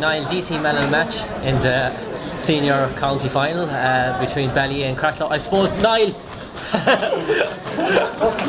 Niall Deasy man match in the senior county final uh, between Ballyea and Cratloe. I suppose Niall.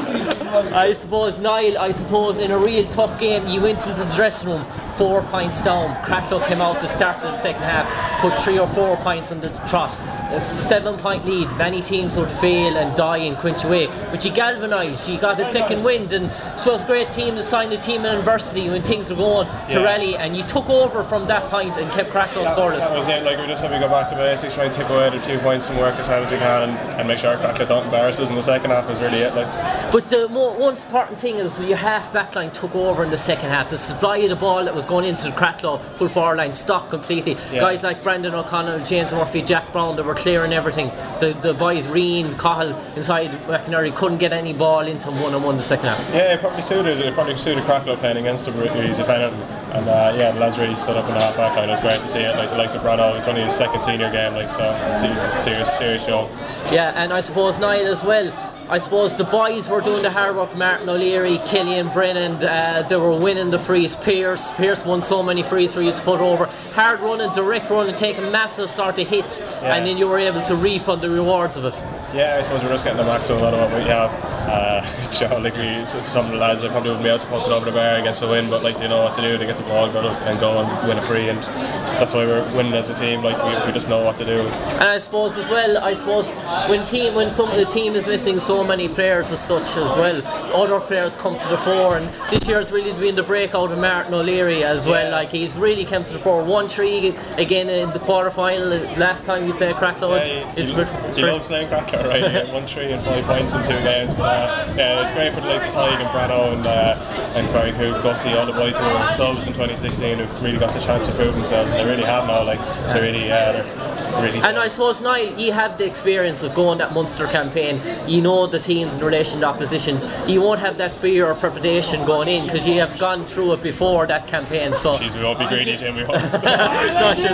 I suppose Niall. I suppose in a real tough game, you went into the dressing room four points down. Cratloe came out to start of the second half, put three or four points on the trot. A seven point lead. Many teams would fail and die and quench away, but you galvanised. You got a second wind, and so it was a great team to sign a team in adversity when things were going to Yeah. rally, and you took over from that point and kept Cratloe scoreless. That was it. Like we just had to go back to basics, try and take away a few points and work as hard as we can, and, and make sure Cratloe don't embarrass us in the second half. Is really it. Like But the one important thing is your half back line took over in the second half. The supply of the ball that was going into the Cratloe full forward line stopped completely. Yeah. Guys like Brendan O'Connell, James Murphy, Jack Brown, they were clearing everything. The, the boys, Reen, Cahill, inside McInerney couldn't get any ball into one on one the second half. yeah, it probably suited. It probably suited Cratloe playing against the Breweries if anything. And uh, yeah, the lads really stood up in the half back line. It was great to see it. Like the likes of Brano, it's only his second senior game. Like so, it's a serious, serious show. Yeah, and I suppose Niall as well. I suppose the boys were doing the hard work. Martin O'Leary, Killian Brennan, uh, they were winning the frees. Pierce, Pierce won so many frees for you to put over. Hard running, direct running, taking massive sort of hits, Yeah. and then you were able to reap on the rewards of it. Yeah, I suppose we're just getting the maximum out of what we have. Uh, you know, like we, some of the lads, they probably wouldn't be able to pump it over the bar against the win, but like they know what to do. They get the ball, go and go and win a free, and that's why we're winning as a team. Like we, we just know what to do. And I suppose as well, I suppose when team when some of the team is missing so many players as such as well, other players come to the fore. And this year's really been the breakout of Martin O'Leary as well. Yeah. Like he's really come to the fore. One three again in the quarter final. Last time you played Cratloe, it's, Yeah, he, good. he loves playing Cratloe, right? He got one three and five points in two games. But uh, yeah, it's great for the likes of Tig and Brano and uh, and Barry Coop, Gussie, all the boys who were subs in 2016 who've really got the chance to prove themselves, and they really have now. Like they really, uh, they're, they're really. And I suppose now you have the experience of going that Munster campaign. You know the teams in relation to oppositions. You won't have that fear or trepidation going in because you have gone through it before that campaign. So Jeez, we won't be greedy, Jim. We won't. Not sure